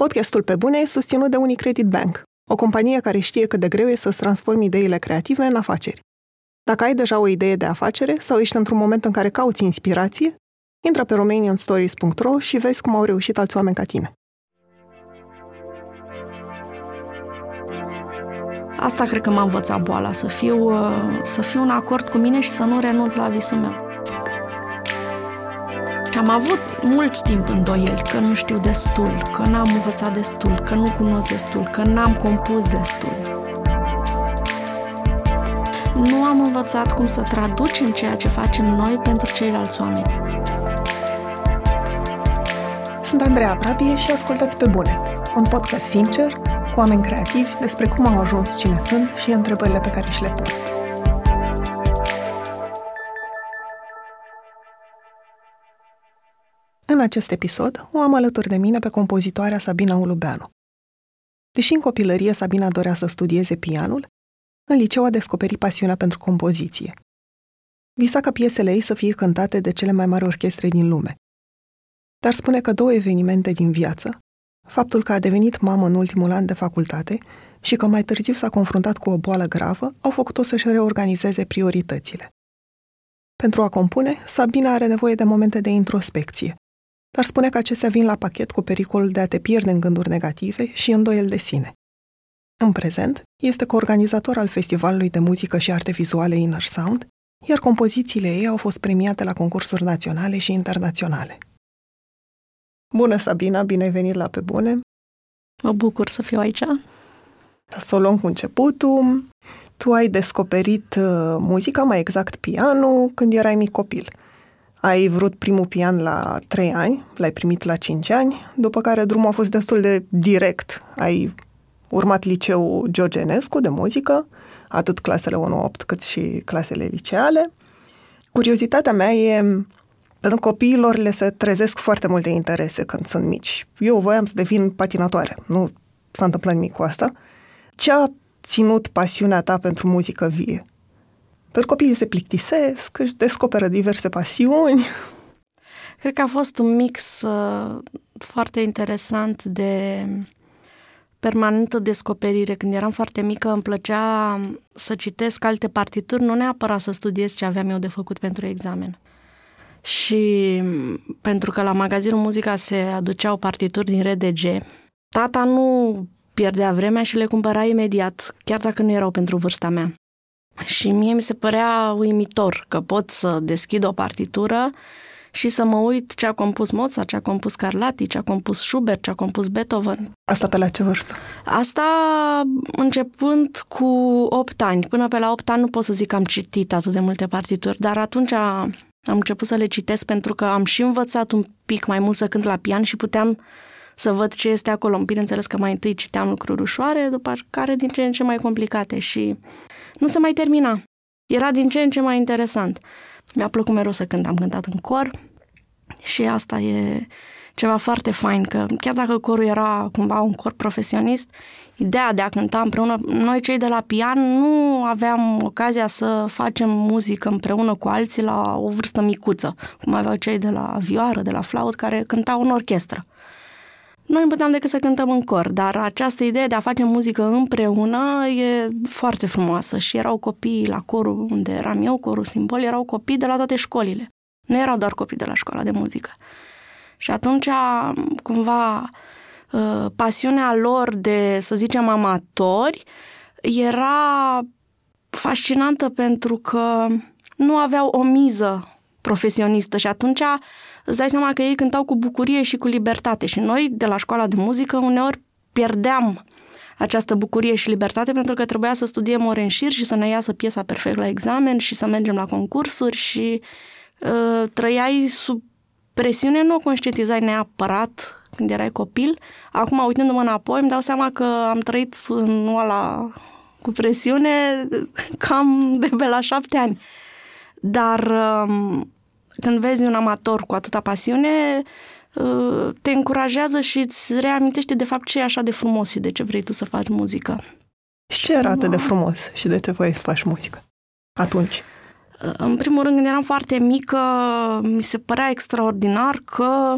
Podcastul Pe Bune e susținut de Unicredit Bank, o companie care știe cât de greu e să-ți transformi ideile creative în afaceri. Dacă ai deja o idee de afacere sau ești într-un moment în care cauți inspirație, intră pe romanianstories.ro și vezi cum au reușit alți oameni ca tine. Asta cred că m-a învățat boala, să fiu, uh, să fiu în acord cu mine și să nu renunț la visul meu. Și am avut mult timp îndoieli că nu știu destul, că n-am învățat destul, că nu cunosc destul, că n-am compus destul. Nu am învățat cum să traducem ceea ce facem noi pentru ceilalți oameni. Sunt Andreea Vrabie și ascultați Pe Bune, un podcast sincer, cu oameni creativi despre cum au ajuns cine sunt și întrebările pe care și le pun. În acest episod o am alături de mine pe compozitoarea Sabina Ulubeanu. Deși în copilărie Sabina dorea să studieze pianul, în liceu a descoperit pasiunea pentru compoziție. Visa ca piesele ei să fie cântate de cele mai mari orchestre din lume. Dar spune că două evenimente din viață, faptul că a devenit mamă în ultimul an de facultate și că mai târziu s-a confruntat cu o boală gravă, au făcut-o să-și reorganizeze prioritățile. Pentru a compune, Sabina are nevoie de momente de introspecție, dar spune că acestea vin la pachet cu pericolul de a te pierde în gânduri negative și îndoiel de sine. În prezent, este coorganizator al Festivalului de Muzică și Arte Vizuale Inner Sound, iar compozițiile ei au fost premiate la concursuri naționale și internaționale. Bună, Sabina, bine ai venit la Pe Bune! Mă bucur să fiu aici. Să o luăm cu începutul. Tu ai descoperit uh, muzica, mai exact pianul, când erai mic copil – ai vrut primul pian la 3 ani, l-ai primit la 5 ani, după care drumul a fost destul de direct. Ai urmat liceul Georgenescu de muzică, atât clasele 1-8 cât și clasele liceale. Curiozitatea mea e, pentru copiilor le se trezesc foarte multe interese când sunt mici. Eu voiam să devin patinatoare, nu s-a întâmplat nimic cu asta. Ce a ținut pasiunea ta pentru muzică vie? Dar copiii se plictisesc, își descoperă diverse pasiuni. Cred că a fost un mix uh, foarte interesant de permanentă descoperire. Când eram foarte mică îmi plăcea să citesc alte partituri, nu neapărat să studiez ce aveam eu de făcut pentru examen. Și pentru că la magazinul muzica se aduceau partituri din RDG, tata nu pierdea vremea și le cumpăra imediat, chiar dacă nu erau pentru vârsta mea. Și mie mi se părea uimitor că pot să deschid o partitură și să mă uit ce a compus Mozart, ce a compus Scarlatti, ce a compus Schubert, ce a compus Beethoven. Asta pe la ce vârstă? Asta începând cu 8 ani. Până pe la 8 ani nu pot să zic că am citit atât de multe partituri, dar atunci am început să le citesc pentru că am și învățat un pic mai mult să cânt la pian și puteam să văd ce este acolo. Bineînțeles că mai întâi citeam lucruri ușoare, după care din ce în ce mai complicate și nu se mai termina. Era din ce în ce mai interesant. Mi-a plăcut mereu să cânt, am cântat în cor și asta e ceva foarte fain, că chiar dacă corul era cumva un cor profesionist, ideea de a cânta împreună, noi cei de la pian nu aveam ocazia să facem muzică împreună cu alții la o vârstă micuță, cum aveau cei de la vioară, de la flaut, care cântau în orchestră. Noi nu puteam decât să cântăm în cor, dar această idee de a face muzică împreună e foarte frumoasă și erau copii la corul unde eram eu, corul simbol, erau copii de la toate școlile. Nu erau doar copii de la școala de muzică. Și atunci, cumva, ă, pasiunea lor de, să zicem, amatori era fascinantă pentru că nu aveau o miză profesionistă și atunci îți dai seama că ei cântau cu bucurie și cu libertate și noi, de la școala de muzică, uneori pierdeam această bucurie și libertate pentru că trebuia să studiem ore în șir și să ne iasă piesa perfect la examen și să mergem la concursuri și uh, trăiai sub presiune, nu o conștientizai neapărat când erai copil. Acum, uitându-mă înapoi, îmi dau seama că am trăit în ăla cu presiune cam de pe la șapte ani. Dar uh, când vezi un amator cu atâta pasiune, uh, te încurajează și îți reamintește de fapt ce e așa de frumos și de ce vrei tu să faci muzică. Și ce era atât de frumos și de ce vrei să faci muzică atunci? Uh, în primul rând, când eram foarte mică, mi se părea extraordinar că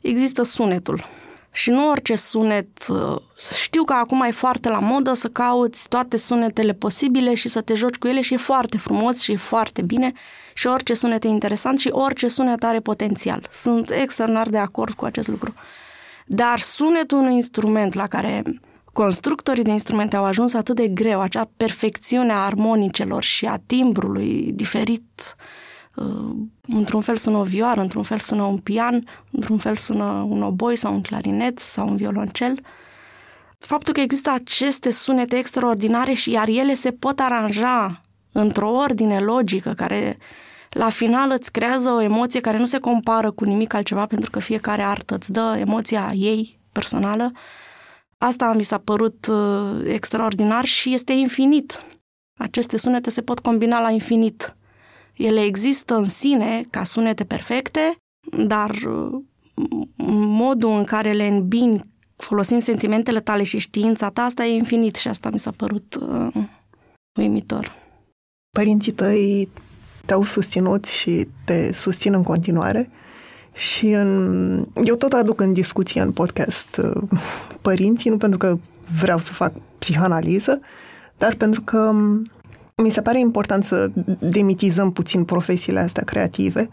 există sunetul. Și nu orice sunet. Uh, știu că acum e foarte la modă să cauți toate sunetele posibile și să te joci cu ele și e foarte frumos și e foarte bine și orice sunet e interesant și orice sunet are potențial. Sunt extraordinar de acord cu acest lucru. Dar sunetul unui instrument la care constructorii de instrumente au ajuns atât de greu, acea perfecțiune a armonicelor și a timbrului diferit, uh, într-un fel sună o vioară, într-un fel sună un pian, într-un fel sună un oboi sau un clarinet sau un violoncel. Faptul că există aceste sunete extraordinare și iar ele se pot aranja într-o ordine logică care la final îți creează o emoție care nu se compară cu nimic altceva pentru că fiecare artă îți dă emoția ei personală, Asta mi s-a părut uh, extraordinar și este infinit. Aceste sunete se pot combina la infinit. Ele există în sine ca sunete perfecte, dar uh, modul în care le îmbini folosind sentimentele tale și știința ta, asta e infinit și asta mi s-a părut uh, uimitor. Părinții tăi te-au susținut și te susțin în continuare și în, eu tot aduc în discuție în podcast uh, părinții, nu pentru că vreau să fac psihanaliză, dar pentru că um, mi se pare important să demitizăm puțin profesiile astea creative.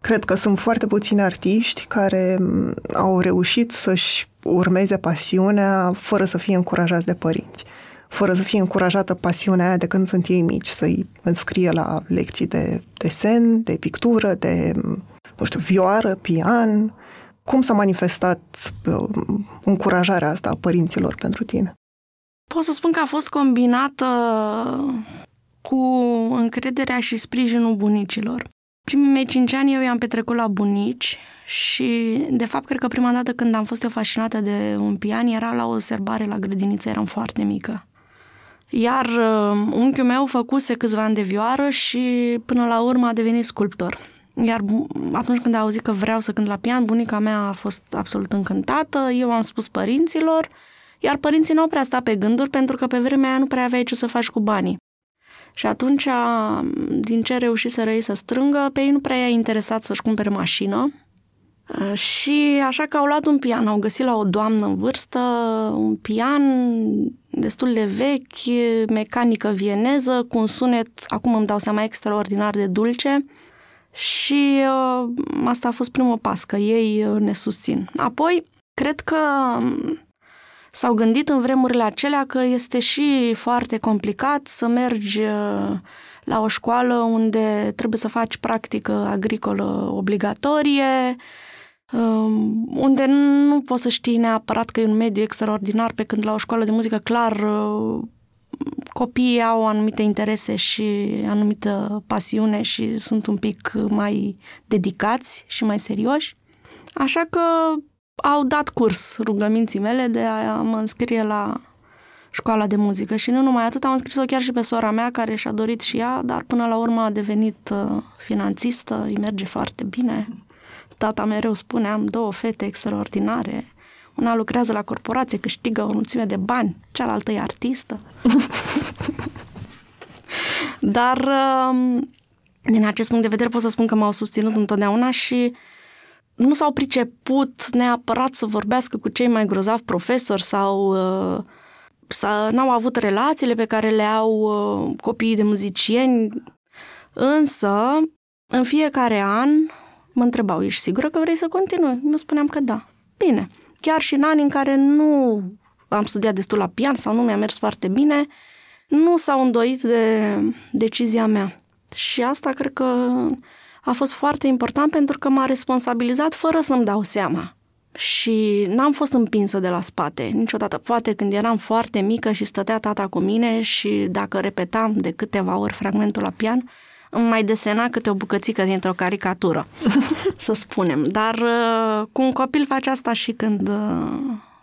Cred că sunt foarte puțini artiști care um, au reușit să-și urmeze pasiunea fără să fie încurajați de părinți fără să fie încurajată pasiunea aia de când sunt ei mici, să-i înscrie la lecții de desen, de pictură, de um, nu știu, vioară, pian. Cum s-a manifestat uh, încurajarea asta a părinților pentru tine? Pot să spun că a fost combinată cu încrederea și sprijinul bunicilor. Primii mei cinci ani eu i-am petrecut la bunici și, de fapt, cred că prima dată când am fost eu fascinată de un pian era la o serbare la grădiniță, eram foarte mică. Iar uh, unchiul meu făcuse câțiva ani de vioară și până la urmă a devenit sculptor. Iar atunci când a auzit că vreau să cânt la pian, bunica mea a fost absolut încântată, eu am spus părinților, iar părinții nu au prea stat pe gânduri pentru că pe vremea aia nu prea aveai ce să faci cu banii. Și atunci, din ce reușiseră ei să strângă, pe ei nu prea i-a interesat să-și cumpere mașină. Și așa că au luat un pian, au găsit la o doamnă în vârstă un pian destul de vechi, mecanică vieneză, cu un sunet, acum îmi dau seama, extraordinar de dulce, și uh, asta a fost primul pas, că ei uh, ne susțin. Apoi, cred că um, s-au gândit în vremurile acelea că este și foarte complicat să mergi uh, la o școală unde trebuie să faci practică agricolă obligatorie, um, unde nu poți să știi neapărat că e un mediu extraordinar, pe când la o școală de muzică clar uh, copiii au anumite interese și anumită pasiune și sunt un pic mai dedicați și mai serioși. Așa că au dat curs rugăminții mele de a mă înscrie la școala de muzică și nu numai atât, am înscris-o chiar și pe sora mea care și-a dorit și ea, dar până la urmă a devenit uh, finanțistă, îi merge foarte bine. Tata mereu spune, am două fete extraordinare, una lucrează la corporație, câștigă o mulțime de bani, cealaltă e artistă. Dar um, din acest punct de vedere pot să spun că m-au susținut întotdeauna și nu s-au priceput neapărat să vorbească cu cei mai grozavi profesori sau uh, să n-au avut relațiile pe care le au uh, copiii de muzicieni, însă în fiecare an mă întrebau, ești sigură că vrei să continui? Eu spuneam că da. Bine, chiar și în ani în care nu am studiat destul la pian sau nu mi-a mers foarte bine, nu s-au îndoit de decizia mea. Și asta cred că a fost foarte important pentru că m-a responsabilizat fără să-mi dau seama. Și n-am fost împinsă de la spate niciodată. Poate când eram foarte mică și stătea tata cu mine și dacă repetam de câteva ori fragmentul la pian, îmi mai desena câte o bucățică dintr-o caricatură, să spunem. Dar uh, cu un copil face asta și când uh,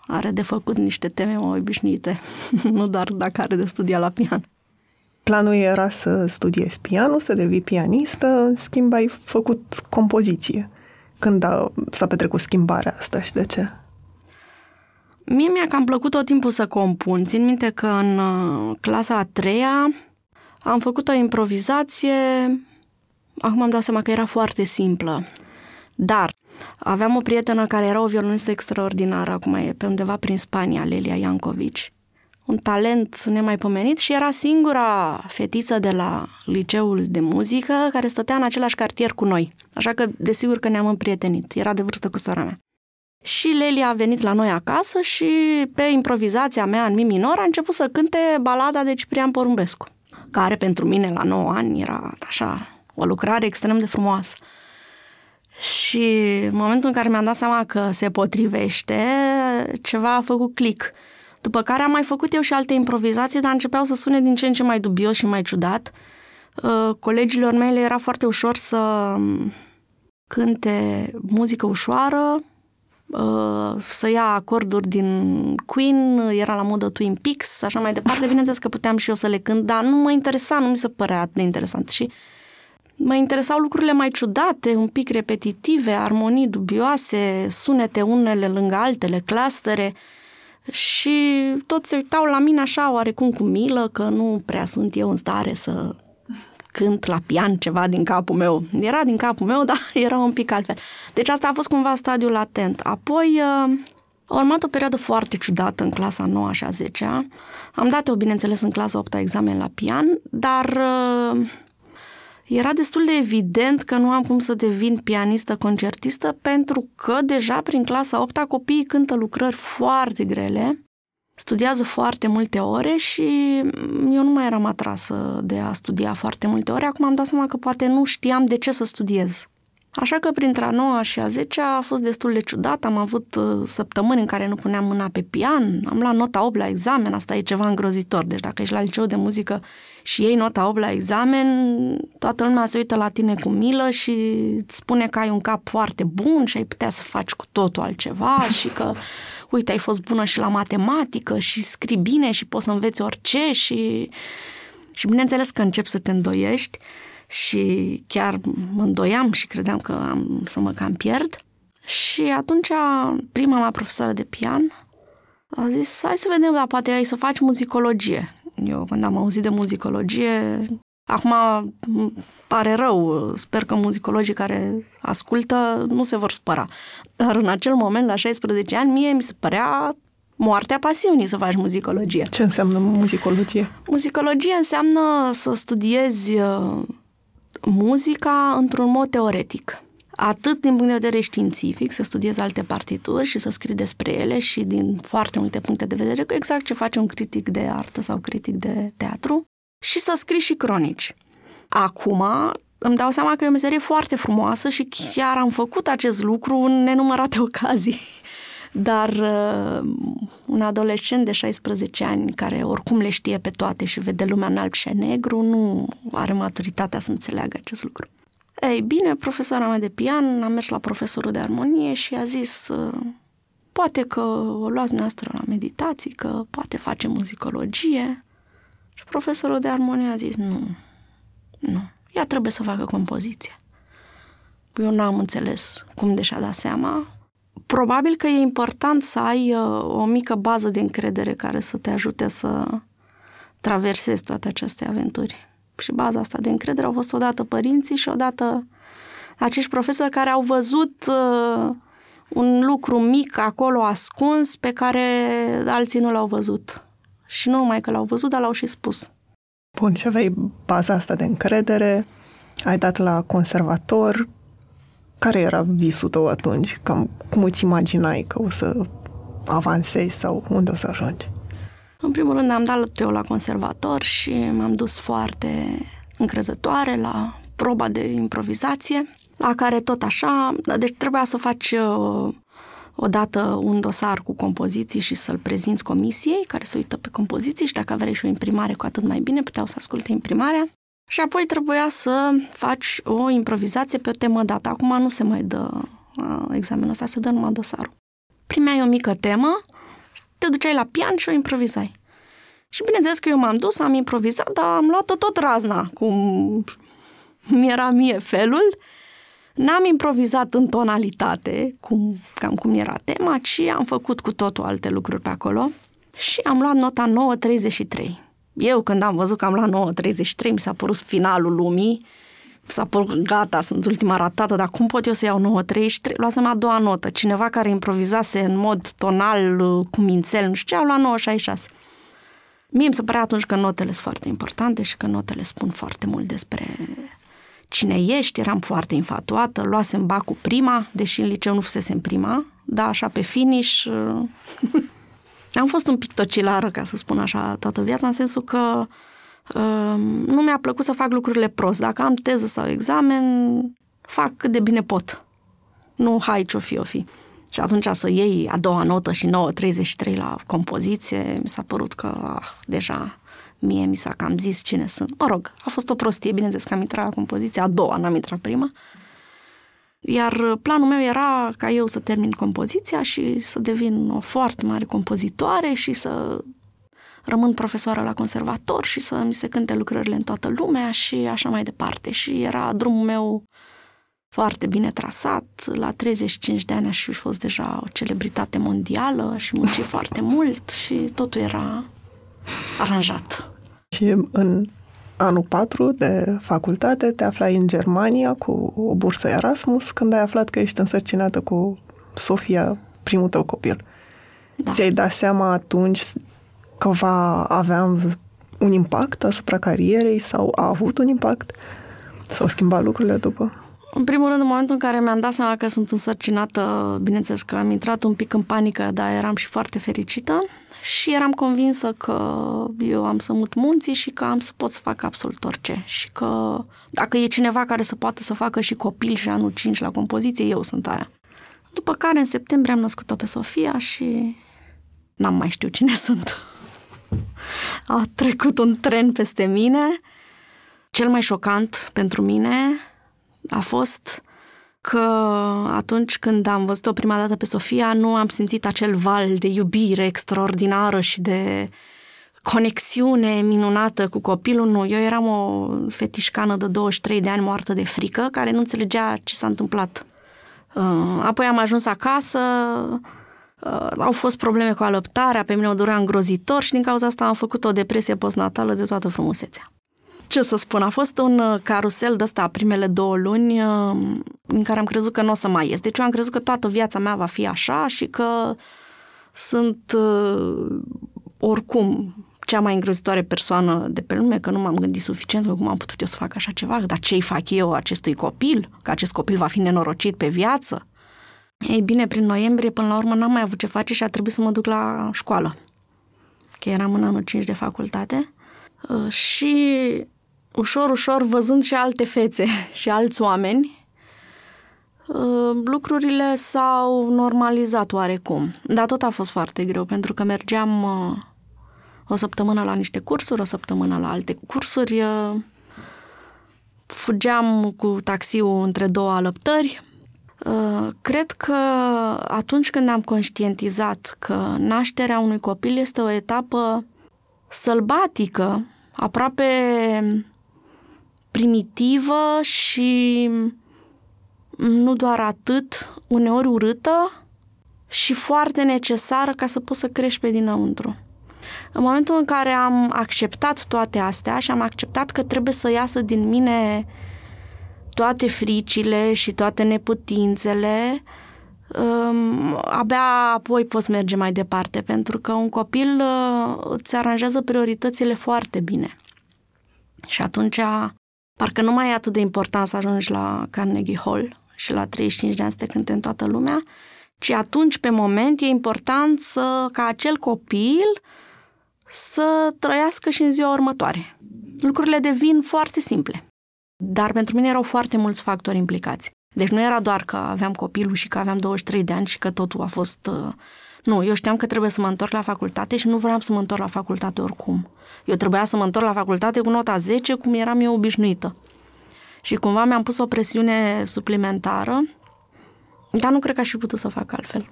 are de făcut niște teme mai obișnuite, nu doar dacă are de studia la pian. Planul era să studiezi pianul, să devii pianistă, în schimb ai făcut compoziție. Când a, s-a petrecut schimbarea asta și de ce? Mie mi-a cam plăcut tot timpul să compun. Țin minte că în uh, clasa a treia am făcut o improvizație, acum am dat seama că era foarte simplă, Dar aveam o prietenă care era o violonistă extraordinară, acum e pe undeva prin Spania, Lelia Iancovici. Un talent nemaipomenit și era singura fetiță de la liceul de muzică care stătea în același cartier cu noi. Așa că, desigur că ne-am împrietenit. Era de vârstă cu sora mea. Și Lelia a venit la noi acasă și pe improvizația mea în mi minor a început să cânte balada de Ciprian Porumbescu, care pentru mine la 9 ani era așa o lucrare extrem de frumoasă. Și în momentul în care mi-am dat seama că se potrivește, ceva a făcut click. După care am mai făcut eu și alte improvizații, dar începeau să sune din ce în ce mai dubios și mai ciudat. Uh, colegilor mei le era foarte ușor să cânte muzică ușoară, uh, să ia acorduri din Queen, era la modă Twin Peaks, așa mai departe. Bineînțeles că puteam și eu să le cânt, dar nu mă interesa, nu mi se părea atât de interesant. Și Mă interesau lucrurile mai ciudate, un pic repetitive, armonii dubioase, sunete unele lângă altele, clustere și toți se uitau la mine așa oarecum cu milă că nu prea sunt eu în stare să cânt la pian ceva din capul meu. Era din capul meu, dar era un pic altfel. Deci asta a fost cumva stadiul latent. Apoi uh, a urmat o perioadă foarte ciudată în clasa 9 și a 10 Am dat eu, bineînțeles, în clasa 8 examen la pian, dar uh, era destul de evident că nu am cum să devin pianistă concertistă pentru că deja prin clasa 8 copiii cântă lucrări foarte grele, studiază foarte multe ore și eu nu mai eram atrasă de a studia foarte multe ore. Acum am dat seama că poate nu știam de ce să studiez. Așa că printre a noua și a zecea a fost destul de ciudat. Am avut uh, săptămâni în care nu puneam mâna pe pian, am luat nota 8 la examen, asta e ceva îngrozitor. Deci dacă ești la liceu de muzică și iei nota 8 la examen, toată lumea se uită la tine cu milă și îți spune că ai un cap foarte bun și ai putea să faci cu totul altceva și că, uite, ai fost bună și la matematică și scrii bine și poți să înveți orice și... Și bineînțeles că începi să te îndoiești și chiar mă îndoiam și credeam că am să mă cam pierd. Și atunci prima mea profesoară de pian a zis, hai să vedem, dar poate ai să faci muzicologie. Eu când am auzit de muzicologie, acum pare rău, sper că muzicologii care ascultă nu se vor spăra. Dar în acel moment, la 16 ani, mie mi se părea moartea pasiunii să faci muzicologie. Ce înseamnă muzicologie? Muzicologie înseamnă să studiezi uh, muzica într-un mod teoretic. Atât din punct de vedere științific, să studiezi alte partituri și să scrii despre ele și din foarte multe puncte de vedere, exact ce face un critic de artă sau critic de teatru, și să scrii și cronici. Acum, îmi dau seama că e o meserie foarte frumoasă și chiar am făcut acest lucru în nenumărate ocazii. Dar uh, un adolescent de 16 ani care oricum le știe pe toate și vede lumea în alb și negru nu are maturitatea să înțeleagă acest lucru. Ei bine, profesoara mea de pian a mers la profesorul de armonie și a zis uh, poate că o luați noastră la meditații, că poate face muzicologie. Și profesorul de armonie a zis nu, nu, ea trebuie să facă compoziție. Eu n-am înțeles cum de și-a dat seama, Probabil că e important să ai uh, o mică bază de încredere care să te ajute să traversezi toate aceste aventuri. Și baza asta de încredere au fost odată părinții și odată acești profesori care au văzut uh, un lucru mic acolo ascuns pe care alții nu l-au văzut. Și nu numai că l-au văzut, dar l-au și spus. Bun, și aveai baza asta de încredere, ai dat la conservator, care era visul tău atunci? Cam cum îți imaginai că o să avansezi sau unde o să ajungi? În primul rând am dat eu la conservator și m-am dus foarte încrezătoare la proba de improvizație, la care tot așa, deci trebuia să faci uh, odată un dosar cu compoziții și să-l prezinți comisiei care se uită pe compoziții și dacă aveai și o imprimare cu atât mai bine, puteau să asculte imprimarea. Și apoi trebuia să faci o improvizație pe o temă dată. Acum nu se mai dă examenul ăsta, se dă numai dosarul. Primeai o mică temă, te duceai la pian și o improvizai. Și bineînțeles că eu m-am dus, am improvizat, dar am luat-o tot razna, cum mi era mie felul. N-am improvizat în tonalitate, cum, cam cum era tema, ci am făcut cu totul alte lucruri pe acolo și am luat nota 9.33. Eu când am văzut că am luat 9.33, mi s-a părut finalul lumii, s-a părut gata, sunt ultima ratată, dar cum pot eu să iau 9.33? Luasem a doua notă. Cineva care improvizase în mod tonal, cu mințel, nu știu ce, a luat 9.66. Mie mi se părea atunci că notele sunt foarte importante și că notele spun foarte mult despre cine ești. Eram foarte infatuată, luasem bacul prima, deși în liceu nu fusesem prima, dar așa pe finish... Am fost un pic tocilară, ca să spun așa, toată viața, în sensul că uh, nu mi-a plăcut să fac lucrurile prost. Dacă am teză sau examen, fac cât de bine pot. Nu, hai, ce-o fi, o fi. Și atunci să iei a doua notă și 9.33 la compoziție, mi s-a părut că ah, deja mie mi s-a cam zis cine sunt. Mă rog, a fost o prostie, bineînțeles că am intrat la compoziție, a doua, n-am intrat prima. Iar planul meu era ca eu să termin compoziția și să devin o foarte mare compozitoare și să rămân profesoară la conservator și să mi se cânte lucrările în toată lumea și așa mai departe. Și era drumul meu foarte bine trasat. La 35 de ani aș fi fost deja o celebritate mondială și munci foarte mult și totul era aranjat. Și în anul 4 de facultate te aflai în Germania cu o bursă Erasmus când ai aflat că ești însărcinată cu Sofia, primul tău copil. Da. Ți-ai dat seama atunci că va avea un impact asupra carierei sau a avut un impact? S-au schimbat lucrurile după? În primul rând, în momentul în care mi-am dat seama că sunt însărcinată, bineînțeles că am intrat un pic în panică, dar eram și foarte fericită și eram convinsă că eu am să mut munții și că am să pot să fac absolut orice și că dacă e cineva care să poată să facă și copil și anul 5 la compoziție, eu sunt aia. După care în septembrie am născut-o pe Sofia și n-am mai știut cine sunt. A trecut un tren peste mine. Cel mai șocant pentru mine a fost că atunci când am văzut-o prima dată pe Sofia, nu am simțit acel val de iubire extraordinară și de conexiune minunată cu copilul, nu. Eu eram o fetișcană de 23 de ani moartă de frică, care nu înțelegea ce s-a întâmplat. Uh, apoi am ajuns acasă, uh, au fost probleme cu alăptarea, pe mine o durea îngrozitor și din cauza asta am făcut o depresie postnatală de toată frumusețea ce să spun, a fost un uh, carusel de ăsta primele două luni uh, în care am crezut că nu o să mai ies. Deci eu am crezut că toată viața mea va fi așa și că sunt uh, oricum cea mai îngrozitoare persoană de pe lume, că nu m-am gândit suficient cum am putut eu să fac așa ceva, dar ce-i fac eu acestui copil? Că acest copil va fi nenorocit pe viață? Ei bine, prin noiembrie, până la urmă, n-am mai avut ce face și a trebuit să mă duc la școală. Că eram în anul 5 de facultate. Și ușor, ușor, văzând și alte fețe și alți oameni, uh, lucrurile s-au normalizat oarecum. Dar tot a fost foarte greu, pentru că mergeam uh, o săptămână la niște cursuri, o săptămână la alte cursuri, uh, fugeam cu taxiul între două alăptări. Cred că atunci când am conștientizat că nașterea unui copil este o etapă sălbatică, aproape primitivă și nu doar atât, uneori urâtă și foarte necesară ca să poți să crești pe dinăuntru. În momentul în care am acceptat toate astea și am acceptat că trebuie să iasă din mine toate fricile și toate neputințele, um, abia apoi poți merge mai departe, pentru că un copil uh, îți aranjează prioritățile foarte bine. Și atunci Parcă nu mai e atât de important să ajungi la Carnegie Hall și la 35 de ani să te cânte în toată lumea, ci atunci, pe moment, e important să, ca acel copil să trăiască și în ziua următoare. Lucrurile devin foarte simple. Dar pentru mine erau foarte mulți factori implicați. Deci nu era doar că aveam copilul și că aveam 23 de ani și că totul a fost... Uh, nu, eu știam că trebuie să mă întorc la facultate și nu vreau să mă întorc la facultate oricum. Eu trebuia să mă întorc la facultate cu nota 10, cum eram eu obișnuită. Și cumva mi-am pus o presiune suplimentară, dar nu cred că aș fi putut să fac altfel.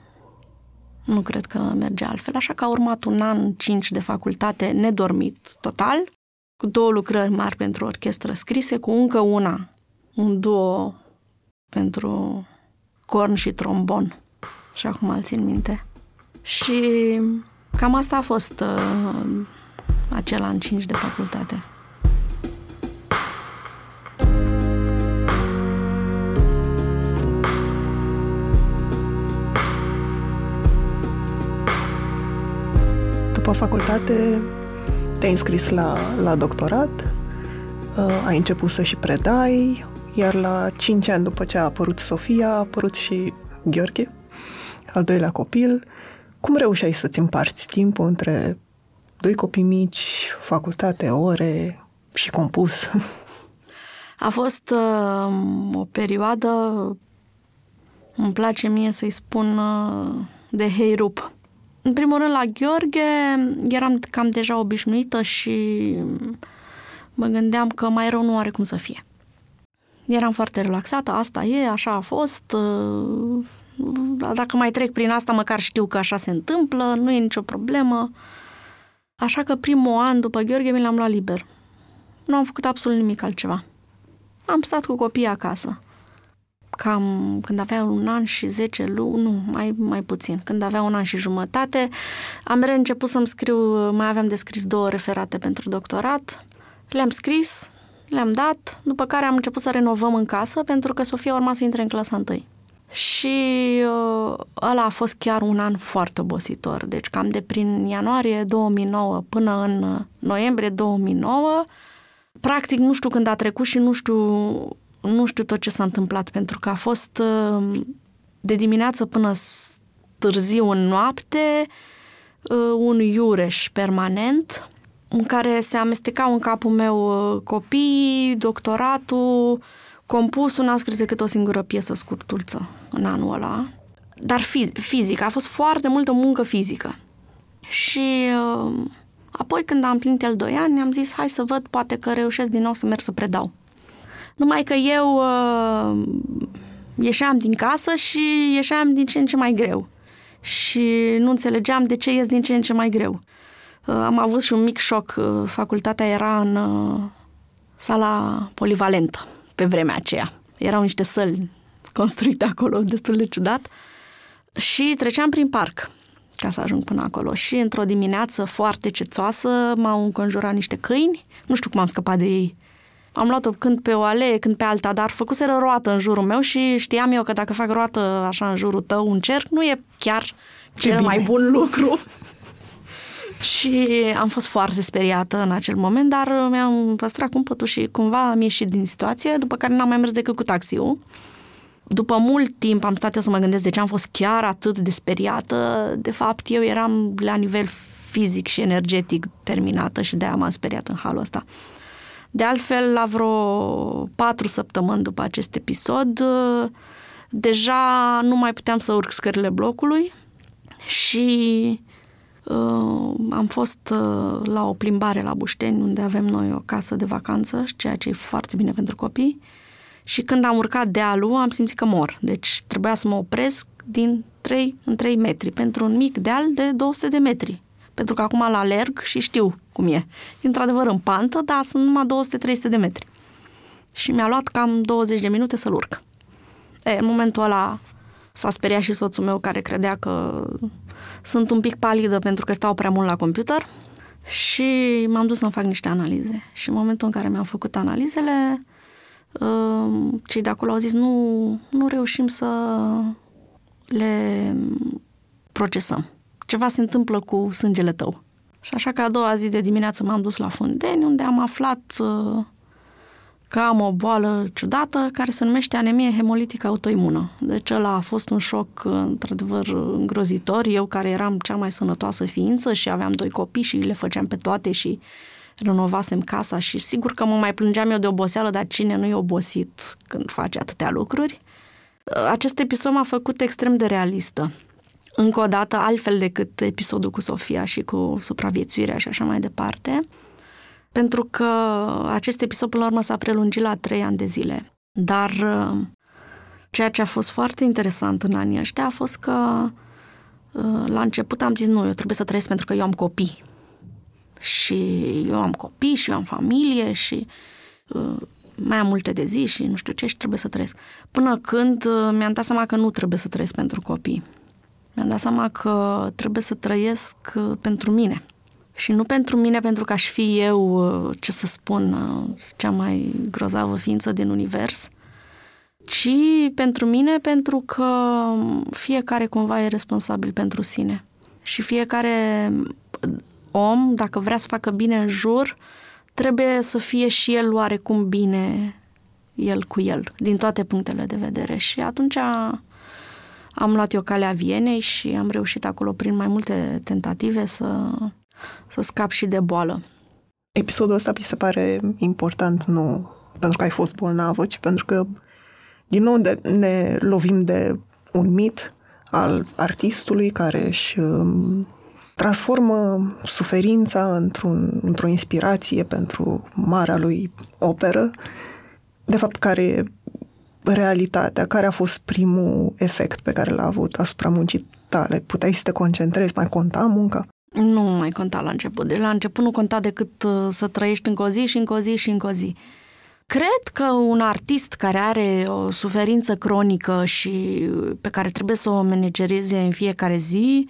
Nu cred că merge altfel, așa că a urmat un an, cinci de facultate nedormit total, cu două lucrări mari pentru orchestră scrise, cu încă una, un duo pentru corn și trombon. Și acum îl țin minte. Și cam asta a fost uh, acel an 5 de facultate. După facultate te-ai înscris la, la doctorat, uh, ai început să și predai, iar la 5 ani după ce a apărut Sofia, a apărut și Gheorghe, al doilea copil. Cum reușeai să-ți împarți timpul între doi copii mici, facultate, ore și compus? A fost uh, o perioadă, îmi place mie să-i spun, uh, de heirup. În primul rând, la Gheorghe eram cam deja obișnuită și mă gândeam că mai rău nu are cum să fie. Eram foarte relaxată, asta e, așa a fost. Uh, dacă mai trec prin asta, măcar știu că așa se întâmplă, nu e nicio problemă. Așa că primul an după Gheorghe mi l-am luat liber. Nu am făcut absolut nimic altceva. Am stat cu copiii acasă. Cam când avea un an și 10 luni, nu, mai, mai puțin, când avea un an și jumătate, am reînceput să-mi scriu, mai aveam de scris două referate pentru doctorat, le-am scris, le-am dat, după care am început să renovăm în casă, pentru că Sofia urma să intre în clasa întâi. Și uh, ăla a fost chiar un an foarte obositor. Deci cam de prin ianuarie 2009 până în noiembrie 2009 practic nu știu când a trecut și nu știu, nu știu tot ce s-a întâmplat, pentru că a fost uh, de dimineață până târziu în noapte uh, un iureș permanent în care se amestecau în capul meu uh, copiii, doctoratul, compusul, n-am scris decât o singură piesă scurtulță în anul ăla. Dar fizic, a fost foarte multă muncă fizică. Și uh, Apoi, când am plinit el 2 ani, am zis, hai să văd, poate că reușesc din nou să merg să predau. Numai că eu uh, ieșeam din casă și ieșeam din ce în ce mai greu. Și nu înțelegeam de ce ies din ce în ce mai greu. Uh, am avut și un mic șoc. Uh, facultatea era în uh, sala polivalentă pe vremea aceea. Erau niște săli construite acolo, destul de ciudat. Și treceam prin parc ca să ajung până acolo. Și într-o dimineață foarte cețoasă m-au înconjurat niște câini, nu știu cum am scăpat de ei. Am luat-o când pe o alee, când pe alta, dar făcuseră roată în jurul meu și știam eu că dacă fac roată așa în jurul tău, un cerc, nu e chiar Ce cel bine. mai bun lucru. și am fost foarte speriată în acel moment, dar mi-am păstrat cumpătul și cumva am ieșit din situație, după care n-am mai mers decât cu taxiul după mult timp am stat eu să mă gândesc de ce am fost chiar atât de speriată. De fapt, eu eram la nivel fizic și energetic terminată și de-aia m-am speriat în halul ăsta. De altfel, la vreo patru săptămâni după acest episod, deja nu mai puteam să urc scările blocului și uh, am fost uh, la o plimbare la Bușteni, unde avem noi o casă de vacanță, ceea ce e foarte bine pentru copii. Uh, și când am urcat dealul, am simțit că mor. Deci trebuia să mă opresc din 3 în 3 metri pentru un mic deal de 200 de metri. Pentru că acum la alerg și știu cum e. E într-adevăr în pantă, dar sunt numai 200-300 de metri. Și mi-a luat cam 20 de minute să-l urc. E, în momentul ăla s-a speriat și soțul meu care credea că sunt un pic palidă pentru că stau prea mult la computer și m-am dus să-mi fac niște analize. Și în momentul în care mi-am făcut analizele, cei de acolo au zis nu, nu reușim să le procesăm. Ceva se întâmplă cu sângele tău. Și așa că a doua zi de dimineață m-am dus la Fundeni, unde am aflat uh, că am o boală ciudată care se numește anemie hemolitică autoimună. Deci ăla a fost un șoc uh, într-adevăr îngrozitor. Eu care eram cea mai sănătoasă ființă și aveam doi copii și le făceam pe toate și renovasem casa și sigur că mă mai plângeam eu de oboseală, dar cine nu e obosit când face atâtea lucruri? Acest episod m-a făcut extrem de realistă. Încă o dată, altfel decât episodul cu Sofia și cu supraviețuirea și așa mai departe, pentru că acest episod, până la urmă, s-a prelungit la trei ani de zile. Dar ceea ce a fost foarte interesant în anii ăștia a fost că la început am zis, nu, eu trebuie să trăiesc pentru că eu am copii și eu am copii și eu am familie și uh, mai am multe de zi și nu știu ce și trebuie să trăiesc. Până când uh, mi-am dat seama că nu trebuie să trăiesc pentru copii. Mi-am dat seama că trebuie să trăiesc uh, pentru mine. Și nu pentru mine pentru că aș fi eu, uh, ce să spun, uh, cea mai grozavă ființă din univers, ci pentru mine pentru că fiecare cumva e responsabil pentru sine. Și fiecare om, dacă vrea să facă bine în jur, trebuie să fie și el oarecum bine el cu el, din toate punctele de vedere. Și atunci am luat eu calea Vienei și am reușit acolo prin mai multe tentative să, să scap și de boală. Episodul ăsta mi se pare important nu pentru că ai fost bolnavă, ci pentru că din nou de, ne lovim de un mit al artistului care își um, transformă suferința într-un, într-o inspirație pentru marea lui operă. De fapt, care e realitatea? Care a fost primul efect pe care l-a avut asupra muncii tale? Puteai să te concentrezi? Mai conta munca? Nu mai conta la început. Deci la început nu conta decât uh, să trăiești încă o zi și încă o zi și încă o zi. Cred că un artist care are o suferință cronică și pe care trebuie să o managerieze în fiecare zi,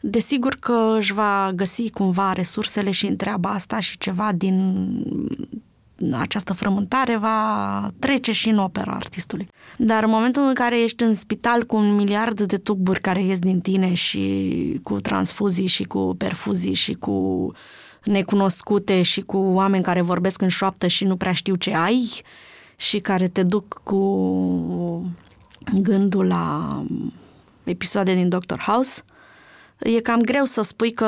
desigur că își va găsi cumva resursele și întreaba asta și ceva din această frământare va trece și în opera artistului. Dar în momentul în care ești în spital cu un miliard de tuburi care ies din tine și cu transfuzii și cu perfuzii și cu necunoscute și cu oameni care vorbesc în șoaptă și nu prea știu ce ai și care te duc cu gândul la episoade din Doctor House, e cam greu să spui că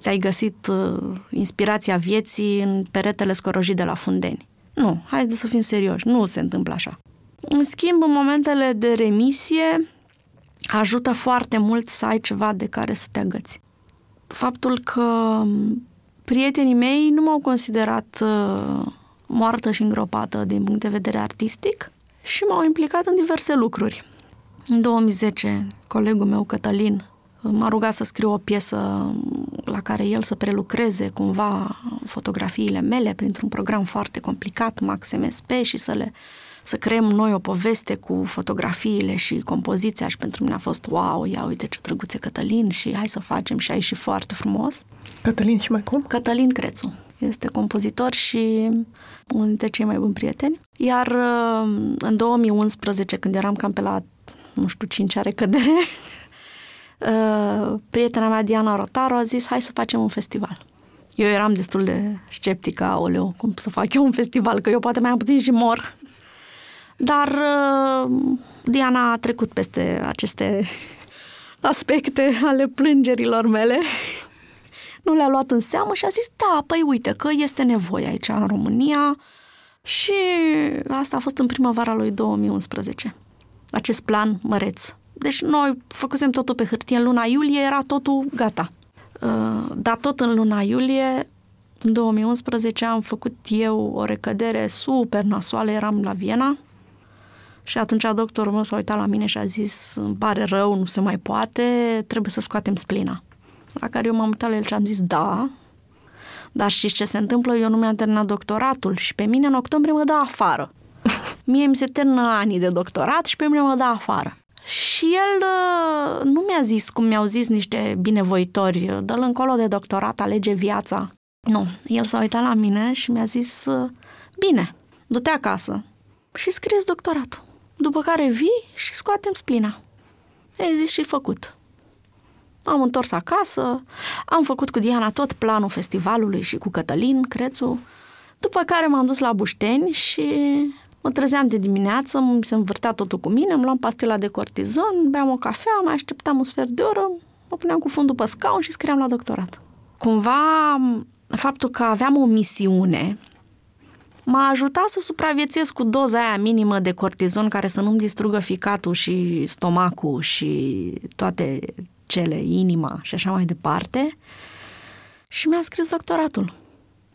ți-ai găsit uh, inspirația vieții în peretele scorojit de la Fundeni. Nu, haide să fim serioși, nu se întâmplă așa. În schimb, în momentele de remisie, ajută foarte mult să ai ceva de care să te agăți. Faptul că prietenii mei nu m-au considerat uh, moartă și îngropată din punct de vedere artistic și m-au implicat în diverse lucruri. În 2010, colegul meu, Cătălin, m-a rugat să scriu o piesă la care el să prelucreze cumva fotografiile mele printr-un program foarte complicat, Max MSP, și să le să creăm noi o poveste cu fotografiile și compoziția și pentru mine a fost wow, ia uite ce drăguțe Cătălin și hai să facem și ai și foarte frumos. Cătălin și mai cum? Cătălin Crețu. Este compozitor și unul dintre cei mai buni prieteni. Iar uh, în 2011, când eram cam pe la, nu știu, 5 are cădere, uh, prietena mea Diana Rotaru a zis hai să facem un festival. Eu eram destul de sceptică, aoleu, cum să fac eu un festival, că eu poate mai am puțin și mor. Dar uh, Diana a trecut peste aceste aspecte ale plângerilor mele. Nu le-a luat în seamă și a zis, da, păi uite că este nevoie aici în România și asta a fost în primăvara lui 2011. Acest plan măreț. Deci noi făcusem totul pe hârtie în luna iulie, era totul gata. Uh, dar tot în luna iulie, în 2011, am făcut eu o recădere super nasoală, eram la Viena, și atunci doctorul meu s-a uitat la mine și a zis, îmi pare rău, nu se mai poate, trebuie să scoatem splina. La care eu m-am uitat la el și am zis, da, dar știți ce se întâmplă? Eu nu mi-am terminat doctoratul și pe mine în octombrie mă dă afară. Mie mi se termină anii de doctorat și pe mine mă dă afară. Și el uh, nu mi-a zis cum mi-au zis niște binevoitori, dă-l încolo de doctorat, alege viața. Nu, el s-a uitat la mine și mi-a zis, uh, bine, du-te acasă și scrieți doctoratul. După care vii și scoatem splina. Ei zis și făcut. Am întors acasă, am făcut cu Diana tot planul festivalului și cu Cătălin Crețu, după care m-am dus la Bușteni și mă trezeam de dimineață, mi se învârtea totul cu mine, îmi luam pastila de cortizon, beam o cafea, mai așteptam un sfert de oră, mă puneam cu fundul pe scaun și scriam la doctorat. Cumva, faptul că aveam o misiune m-a ajutat să supraviețuiesc cu doza aia minimă de cortizon care să nu-mi distrugă ficatul și stomacul și toate cele, inima și așa mai departe. Și mi-a scris doctoratul.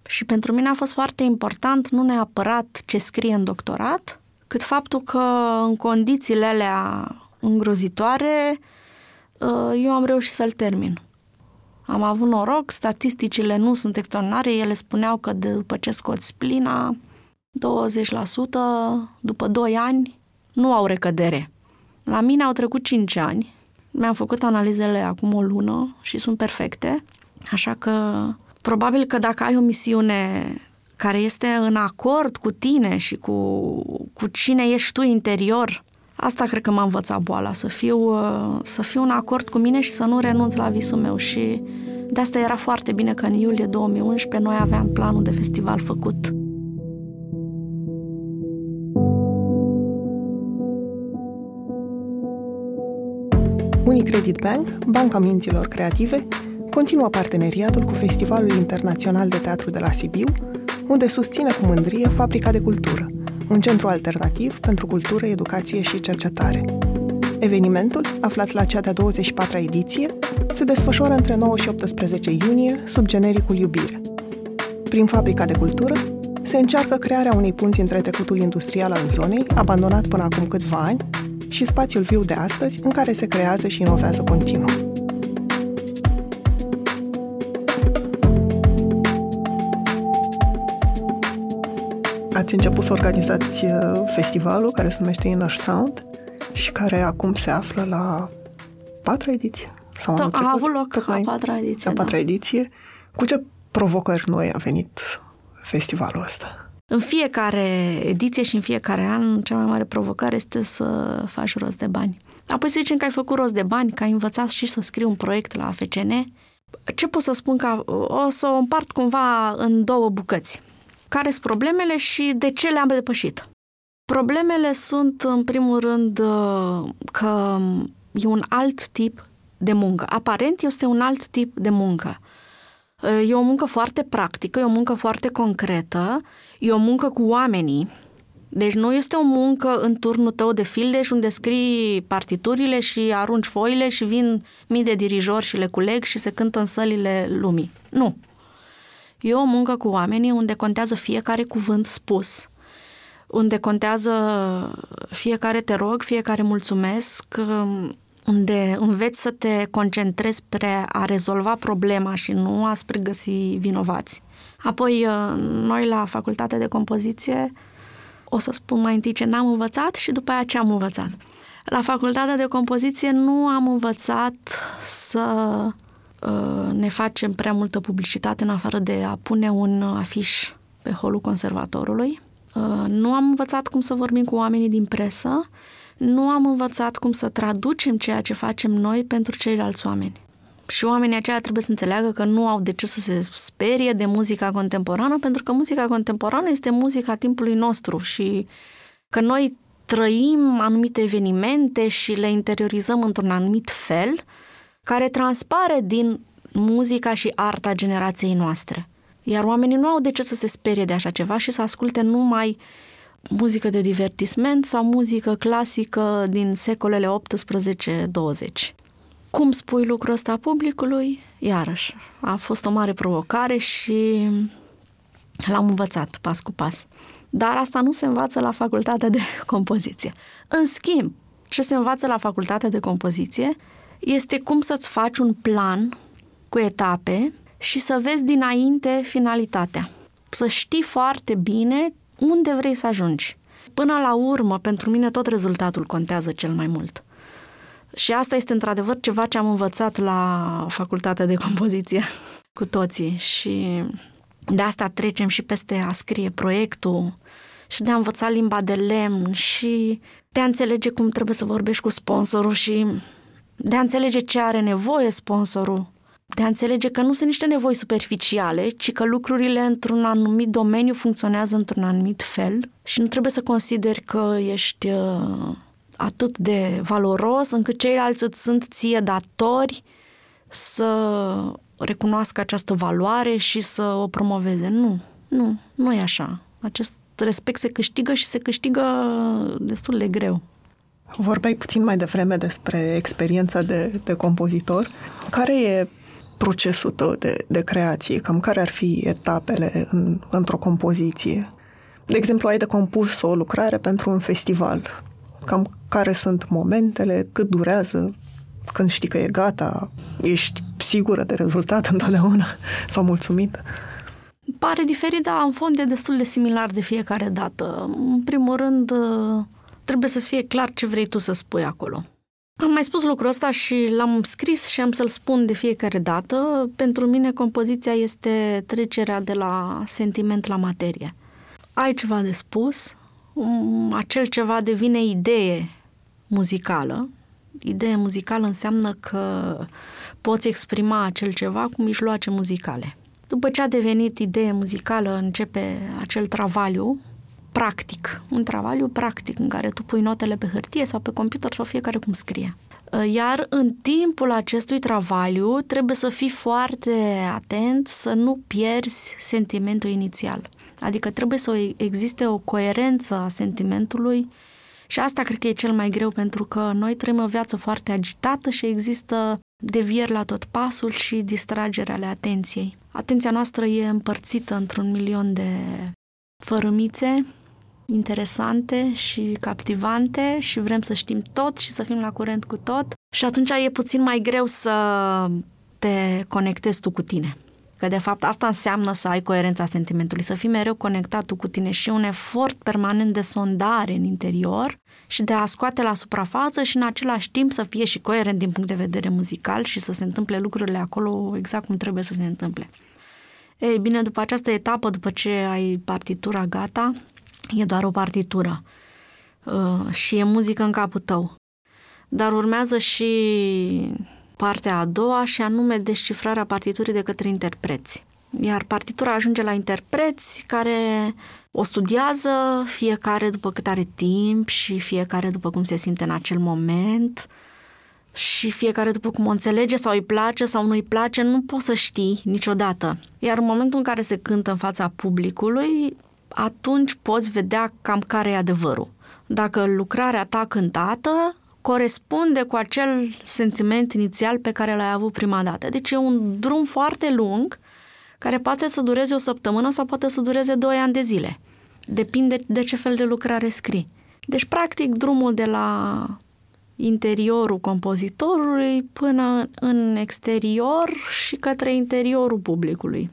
Și pentru mine a fost foarte important nu neapărat ce scrie în doctorat, cât faptul că în condițiile alea îngrozitoare uh, eu am reușit să-l termin. Am avut noroc, statisticile nu sunt extraordinare, ele spuneau că după ce scoți splina, 20% după 2 ani nu au recădere. La mine au trecut 5 ani, mi-am făcut analizele acum o lună și sunt perfecte, așa că probabil că dacă ai o misiune care este în acord cu tine și cu, cu cine ești tu interior, asta cred că m-a învățat boala, să fiu, să fiu în acord cu mine și să nu renunț la visul meu și De asta era foarte bine că în iulie 2011 noi aveam planul de festival făcut. Unicredit Bank, Banca Minților Creative, continuă parteneriatul cu Festivalul Internațional de Teatru de la Sibiu, unde susține cu mândrie Fabrica de Cultură, un centru alternativ pentru cultură, educație și cercetare. Evenimentul, aflat la cea de-a 24-a ediție, se desfășoară între 9 și 18 iunie sub genericul Iubire. Prin Fabrica de Cultură se încearcă crearea unei punți între trecutul industrial al zonei, abandonat până acum câțiva ani, și spațiul viu de astăzi, în care se creează și inovează continuu. Ați început să organizați uh, festivalul care se numește Inner Sound și care acum se află la patra ediție. Sau da, a avut loc la patra ediție. La patra da. ediție. Cu ce provocări noi a venit festivalul ăsta? În fiecare ediție și în fiecare an, cea mai mare provocare este să faci rost de bani. Apoi să zicem că ai făcut rost de bani, că ai învățat și să scrii un proiect la FCN. Ce pot să spun? Că o să o împart cumva în două bucăți. Care sunt problemele și de ce le-am depășit? Problemele sunt, în primul rând, că e un alt tip de muncă. Aparent este un alt tip de muncă. E o muncă foarte practică, e o muncă foarte concretă, e o muncă cu oamenii. Deci nu este o muncă în turnul tău de fildeș unde scrii partiturile și arunci foile și vin mii de dirijori și le culeg și se cântă în sălile lumii. Nu. E o muncă cu oamenii unde contează fiecare cuvânt spus, unde contează fiecare te rog, fiecare mulțumesc, unde înveți să te concentrezi spre a rezolva problema și nu a spre găsi vinovați. Apoi, uh, noi la facultatea de compoziție, o să spun mai întâi ce n-am învățat și după aia ce am învățat. La facultatea de compoziție nu am învățat să uh, ne facem prea multă publicitate în afară de a pune un afiș pe holul conservatorului. Uh, nu am învățat cum să vorbim cu oamenii din presă nu am învățat cum să traducem ceea ce facem noi pentru ceilalți oameni. Și oamenii aceia trebuie să înțeleagă că nu au de ce să se sperie de muzica contemporană, pentru că muzica contemporană este muzica timpului nostru și că noi trăim anumite evenimente și le interiorizăm într-un anumit fel, care transpare din muzica și arta generației noastre. Iar oamenii nu au de ce să se sperie de așa ceva și să asculte numai muzică de divertisment sau muzică clasică din secolele 18-20. Cum spui lucrul ăsta publicului? Iarăși, a fost o mare provocare și l-am învățat pas cu pas. Dar asta nu se învață la facultatea de compoziție. În schimb, ce se învață la facultatea de compoziție este cum să-ți faci un plan cu etape și să vezi dinainte finalitatea. Să știi foarte bine unde vrei să ajungi. Până la urmă, pentru mine tot rezultatul contează cel mai mult. Și asta este într-adevăr ceva ce am învățat la facultatea de compoziție cu toții și de asta trecem și peste a scrie proiectul și de a învăța limba de lemn și de a înțelege cum trebuie să vorbești cu sponsorul și de a înțelege ce are nevoie sponsorul de a înțelege că nu sunt niște nevoi superficiale, ci că lucrurile într-un anumit domeniu funcționează într-un anumit fel și nu trebuie să consideri că ești uh, atât de valoros încât ceilalți îți sunt ție datori să recunoască această valoare și să o promoveze. Nu, nu, nu e așa. Acest respect se câștigă și se câștigă destul de greu. Vorbeai puțin mai devreme despre experiența de, de compozitor. Care e procesul tău de, de creație? Cam care ar fi etapele în, într-o compoziție? De exemplu, ai de compus o lucrare pentru un festival. Cam care sunt momentele, cât durează, când știi că e gata, ești sigură de rezultat întotdeauna sau mulțumită? Pare diferit, dar în fond e destul de similar de fiecare dată. În primul rând, trebuie să-ți fie clar ce vrei tu să spui acolo. Am mai spus lucrul ăsta și l-am scris și am să-l spun de fiecare dată. Pentru mine compoziția este trecerea de la sentiment la materie. Ai ceva de spus, acel ceva devine idee muzicală, idee muzicală înseamnă că poți exprima acel ceva cu mijloace muzicale. După ce a devenit idee muzicală, începe acel travaliu practic, un travaliu practic în care tu pui notele pe hârtie sau pe computer sau fiecare cum scrie. Iar în timpul acestui travaliu trebuie să fii foarte atent să nu pierzi sentimentul inițial. Adică trebuie să existe o coerență a sentimentului și asta cred că e cel mai greu pentru că noi trăim o viață foarte agitată și există devieri la tot pasul și distragere ale atenției. Atenția noastră e împărțită într-un milion de fărâmițe interesante și captivante și vrem să știm tot și să fim la curent cu tot și atunci e puțin mai greu să te conectezi tu cu tine. Că de fapt asta înseamnă să ai coerența sentimentului, să fii mereu conectat tu cu tine și un efort permanent de sondare în interior și de a scoate la suprafață și în același timp să fie și coerent din punct de vedere muzical și să se întâmple lucrurile acolo exact cum trebuie să se întâmple. Ei bine, după această etapă, după ce ai partitura gata, e doar o partitură uh, și e muzică în capul tău. Dar urmează și partea a doua și anume descifrarea partiturii de către interpreți. Iar partitura ajunge la interpreți care o studiază fiecare după cât are timp și fiecare după cum se simte în acel moment și fiecare după cum o înțelege sau îi place sau nu îi place, nu poți să știi niciodată. Iar în momentul în care se cântă în fața publicului, atunci poți vedea cam care e adevărul. Dacă lucrarea ta cântată corespunde cu acel sentiment inițial pe care l-ai avut prima dată. Deci e un drum foarte lung care poate să dureze o săptămână sau poate să dureze doi ani de zile. Depinde de ce fel de lucrare scrii. Deci, practic, drumul de la interiorul compozitorului până în exterior și către interiorul publicului.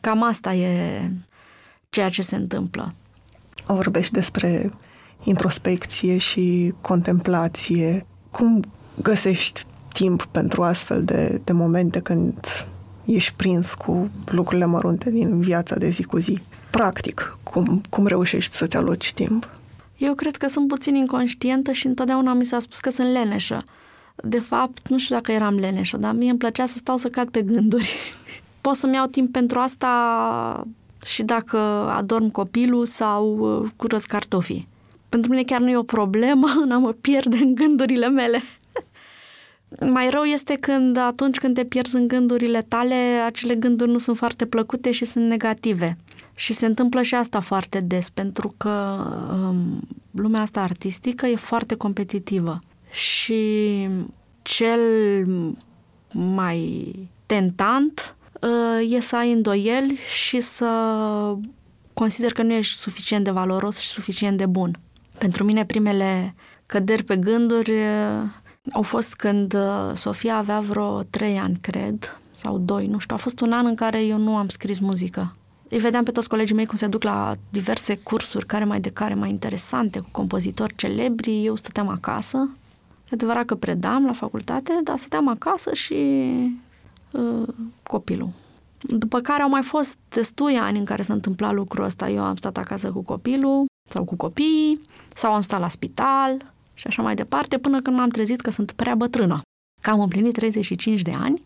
Cam asta e ceea ce se întâmplă. Vorbești despre introspecție și contemplație. Cum găsești timp pentru astfel de, de momente când ești prins cu lucrurile mărunte din viața de zi cu zi? Practic, cum, cum reușești să-ți aloci timp? Eu cred că sunt puțin inconștientă și întotdeauna mi s-a spus că sunt leneșă. De fapt, nu știu dacă eram leneșă, dar mie îmi plăcea să stau să cad pe gânduri. Pot să-mi iau timp pentru asta și dacă adorm copilul sau uh, curăț cartofii. Pentru mine chiar nu e o problemă în a mă pierde în gândurile mele. Mai rău este când atunci când te pierzi în gândurile tale, acele gânduri nu sunt foarte plăcute și sunt negative. Și se întâmplă și asta foarte des, pentru că um, lumea asta artistică e foarte competitivă. Și cel mai tentant uh, e să ai îndoieli și să consider că nu ești suficient de valoros și suficient de bun. Pentru mine primele căderi pe gânduri uh, au fost când uh, Sofia avea vreo trei ani, cred, sau doi, nu știu. A fost un an în care eu nu am scris muzică. Îi vedeam pe toți colegii mei cum se duc la diverse cursuri, care mai de care mai interesante, cu compozitori celebri. Eu stăteam acasă. E adevărat că predam la facultate, dar stăteam acasă și uh, copilul. După care au mai fost destui ani în care s-a întâmplat lucrul ăsta. Eu am stat acasă cu copilul sau cu copiii, sau am stat la spital și așa mai departe, până când m-am trezit că sunt prea bătrână. Că am împlinit 35 de ani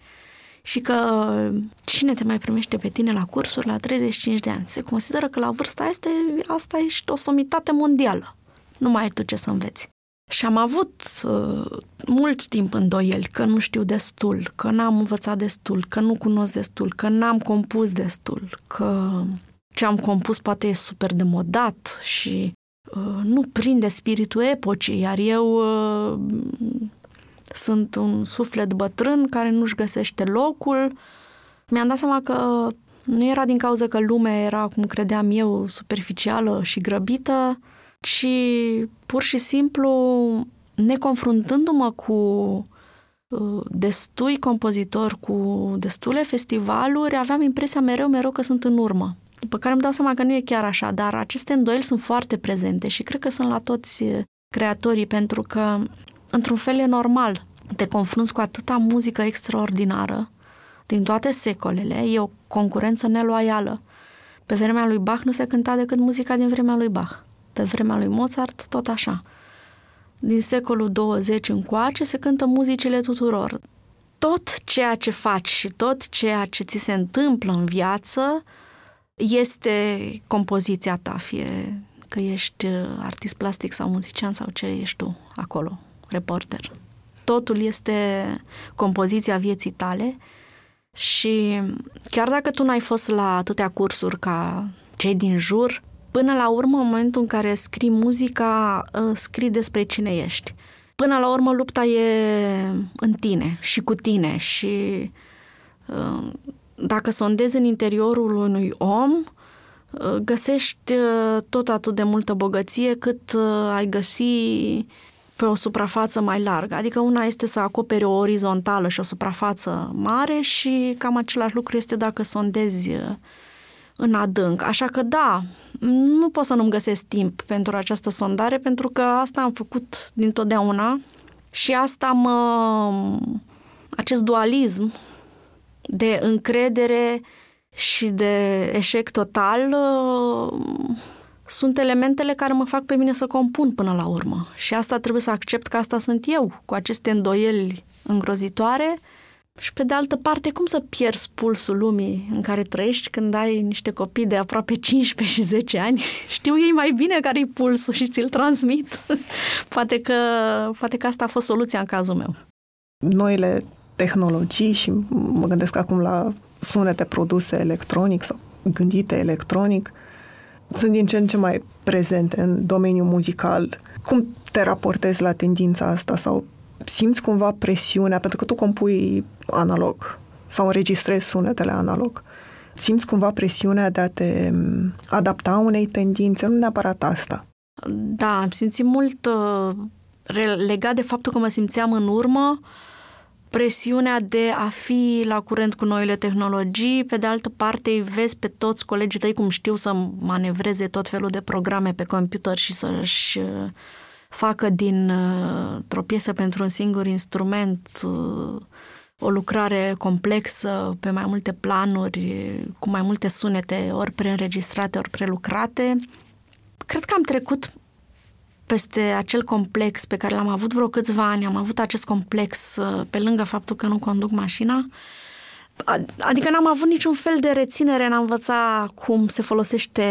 și că cine te mai primește pe tine la cursuri la 35 de ani? Se consideră că la vârsta este, asta ești o somitate mondială. Nu mai ai tu ce să înveți. Și am avut uh, mult timp îndoieli că nu știu destul, că n-am învățat destul, că nu cunosc destul, că n-am compus destul, că ce am compus poate e super demodat și uh, nu prinde spiritul epocii, iar eu uh, sunt un suflet bătrân care nu-și găsește locul. Mi-am dat seama că nu era din cauza că lumea era, cum credeam eu, superficială și grăbită, ci pur și simplu neconfruntându-mă cu uh, destui compozitori, cu destule festivaluri, aveam impresia mereu, mereu că sunt în urmă. După care îmi dau seama că nu e chiar așa, dar aceste îndoieli sunt foarte prezente și cred că sunt la toți uh, creatorii, pentru că, într-un fel, e normal. Te confrunți cu atâta muzică extraordinară din toate secolele, e o concurență neloială. Pe vremea lui Bach nu se cânta decât muzica din vremea lui Bach. Pe vremea lui Mozart, tot așa. din secolul 20 încoace se cântă muzicile tuturor. Tot ceea ce faci și tot ceea ce ți se întâmplă în viață este compoziția ta, fie că ești uh, artist plastic sau muzician sau ce ești tu acolo, reporter. Totul este compoziția vieții tale și chiar dacă tu n-ai fost la atâtea cursuri ca cei din jur, până la urmă, în momentul în care scrii muzica, uh, scrii despre cine ești. Până la urmă, lupta e în tine și cu tine și uh, dacă sondezi în interiorul unui om, uh, găsești tot atât de multă bogăție cât ai găsi pe o suprafață mai largă. Adică una este să acopere o orizontală și o suprafață mare și cam același lucru este dacă sondezi în adânc. Așa că da, nu pot să nu-mi găsesc timp pentru această sondare, pentru că asta am făcut dintotdeauna și asta mă... acest dualism de încredere și de eșec total sunt elementele care mă fac pe mine să compun până la urmă. Și asta trebuie să accept că asta sunt eu, cu aceste îndoieli îngrozitoare și pe de altă parte, cum să pierzi pulsul lumii în care trăiești când ai niște copii de aproape 15 și 10 ani? Știu ei mai bine care-i pulsul și ți-l transmit. poate, că, poate că asta a fost soluția în cazul meu. Noile tehnologii și mă gândesc acum la sunete produse electronic sau gândite electronic, sunt din ce în ce mai prezente în domeniul muzical. Cum te raportezi la tendința asta sau simți cumva presiunea, pentru că tu compui analog sau înregistrezi sunetele analog. Simți cumva presiunea de a te adapta unei tendințe, nu neapărat asta. Da, am simțit mult uh, legat de faptul că mă simțeam în urmă, presiunea de a fi la curent cu noile tehnologii, pe de altă parte îi vezi pe toți colegii tăi cum știu să manevreze tot felul de programe pe computer și să-și uh, facă din uh, o piesă pentru un singur instrument uh, o lucrare complexă pe mai multe planuri, cu mai multe sunete, ori preînregistrate, ori prelucrate. Cred că am trecut peste acel complex pe care l-am avut vreo câțiva ani, am avut acest complex uh, pe lângă faptul că nu conduc mașina, adică n-am avut niciun fel de reținere în a învăța cum se folosește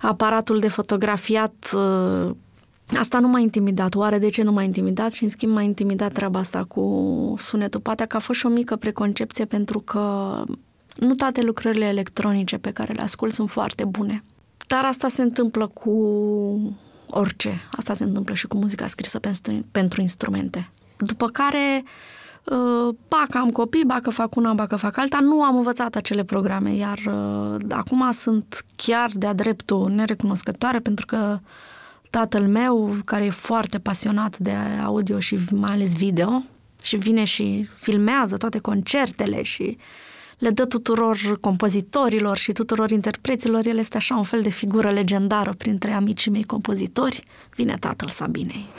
aparatul de fotografiat Asta nu m-a intimidat. Oare de ce nu m-a intimidat? Și în schimb m-a intimidat treaba asta cu sunetul. Poate că a fost și o mică preconcepție pentru că nu toate lucrările electronice pe care le ascult sunt foarte bune. Dar asta se întâmplă cu orice. Asta se întâmplă și cu muzica scrisă pentru, pentru instrumente. După care, uh, bacă am copii, bacă fac una, bacă fac alta, nu am învățat acele programe, iar uh, acum sunt chiar de-a dreptul nerecunoscătoare pentru că tatăl meu, care e foarte pasionat de audio și mai ales video, și vine și filmează toate concertele și le dă tuturor compozitorilor și tuturor interpreților. El este așa un fel de figură legendară printre amicii mei compozitori. Vine tatăl Sabinei.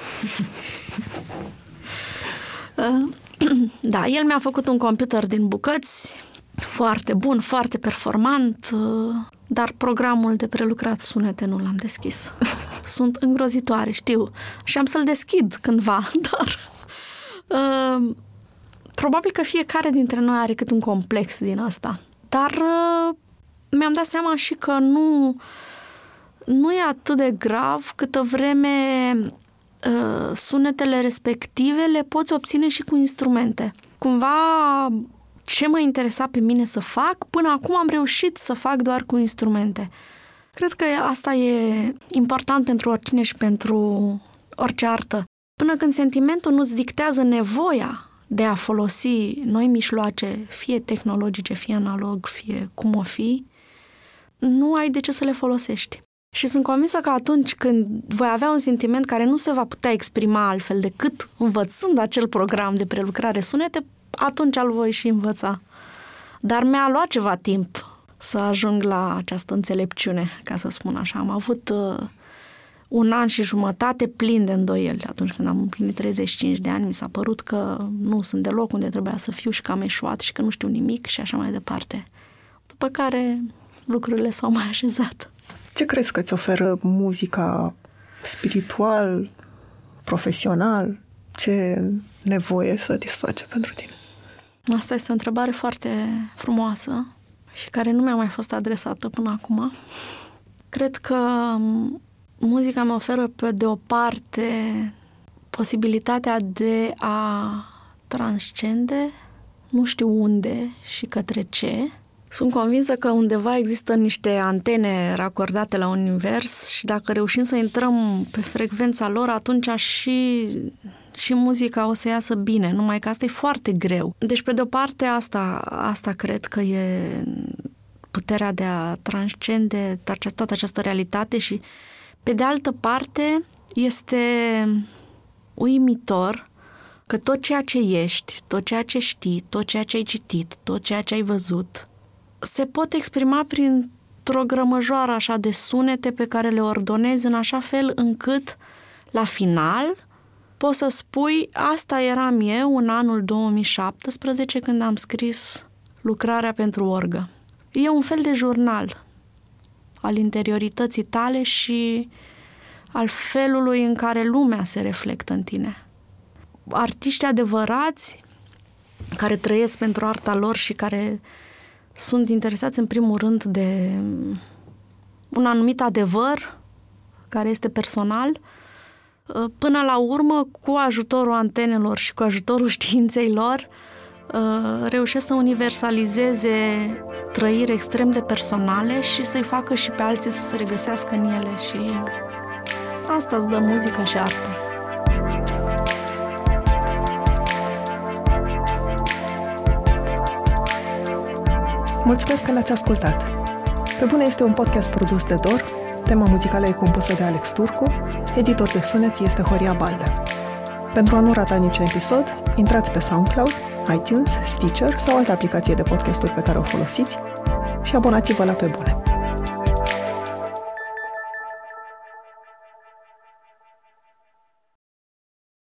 da, el mi-a făcut un computer din bucăți, foarte bun, foarte performant, dar programul de prelucrat sunete nu l-am deschis. Sunt îngrozitoare, știu. Și am să-l deschid cândva, dar... Uh, probabil că fiecare dintre noi are cât un complex din asta. Dar uh, mi-am dat seama și că nu, nu e atât de grav câtă vreme uh, sunetele respective le poți obține și cu instrumente. Cumva ce mă interesa pe mine să fac, până acum am reușit să fac doar cu instrumente. Cred că asta e important pentru oricine și pentru orice artă. Până când sentimentul nu-ți dictează nevoia de a folosi noi mișloace, fie tehnologice, fie analog, fie cum o fi, nu ai de ce să le folosești. Și sunt convinsă că atunci când voi avea un sentiment care nu se va putea exprima altfel decât învățând acel program de prelucrare sunete, atunci îl voi și învăța. Dar mi-a luat ceva timp să ajung la această înțelepciune, ca să spun așa. Am avut uh, un an și jumătate plin de îndoieli. Atunci când am împlinit 35 de ani, mi s-a părut că nu sunt deloc unde trebuia să fiu și că am eșuat și că nu știu nimic și așa mai departe. După care lucrurile s-au mai așezat. Ce crezi că îți oferă muzica spiritual, profesional? Ce nevoie satisface pentru tine? Asta este o întrebare foarte frumoasă și care nu mi-a mai fost adresată până acum. Cred că muzica mă oferă pe de o parte posibilitatea de a transcende, nu știu unde și către ce. Sunt convinsă că undeva există niște antene racordate la univers și dacă reușim să intrăm pe frecvența lor, atunci și, și muzica o să iasă bine, numai că asta e foarte greu. Deci, pe de o parte, asta, asta cred că e puterea de a transcende toată această realitate și, pe de altă parte, este uimitor că tot ceea ce ești, tot ceea ce știi, tot ceea ce ai citit, tot ceea ce ai văzut, se pot exprima printr-o grămăjoară așa de sunete pe care le ordonezi în așa fel încât, la final, poți să spui, asta eram eu în anul 2017 când am scris lucrarea pentru orgă. E un fel de jurnal al interiorității tale și al felului în care lumea se reflectă în tine. Artiști adevărați care trăiesc pentru arta lor și care sunt interesați în primul rând de un anumit adevăr care este personal, până la urmă, cu ajutorul antenelor și cu ajutorul științei lor, reușesc să universalizeze trăiri extrem de personale și să-i facă și pe alții să se regăsească în ele și Asta îți dă muzica și arta. Mulțumesc că l-ați ascultat! Pe bune este un podcast produs de Dor, tema muzicală e compusă de Alex Turcu, editor de sunet este Horia Balde. Pentru a nu rata niciun episod, intrați pe SoundCloud, iTunes, Stitcher sau alte aplicație de podcasturi pe care o folosiți și abonați-vă la Pe Bune.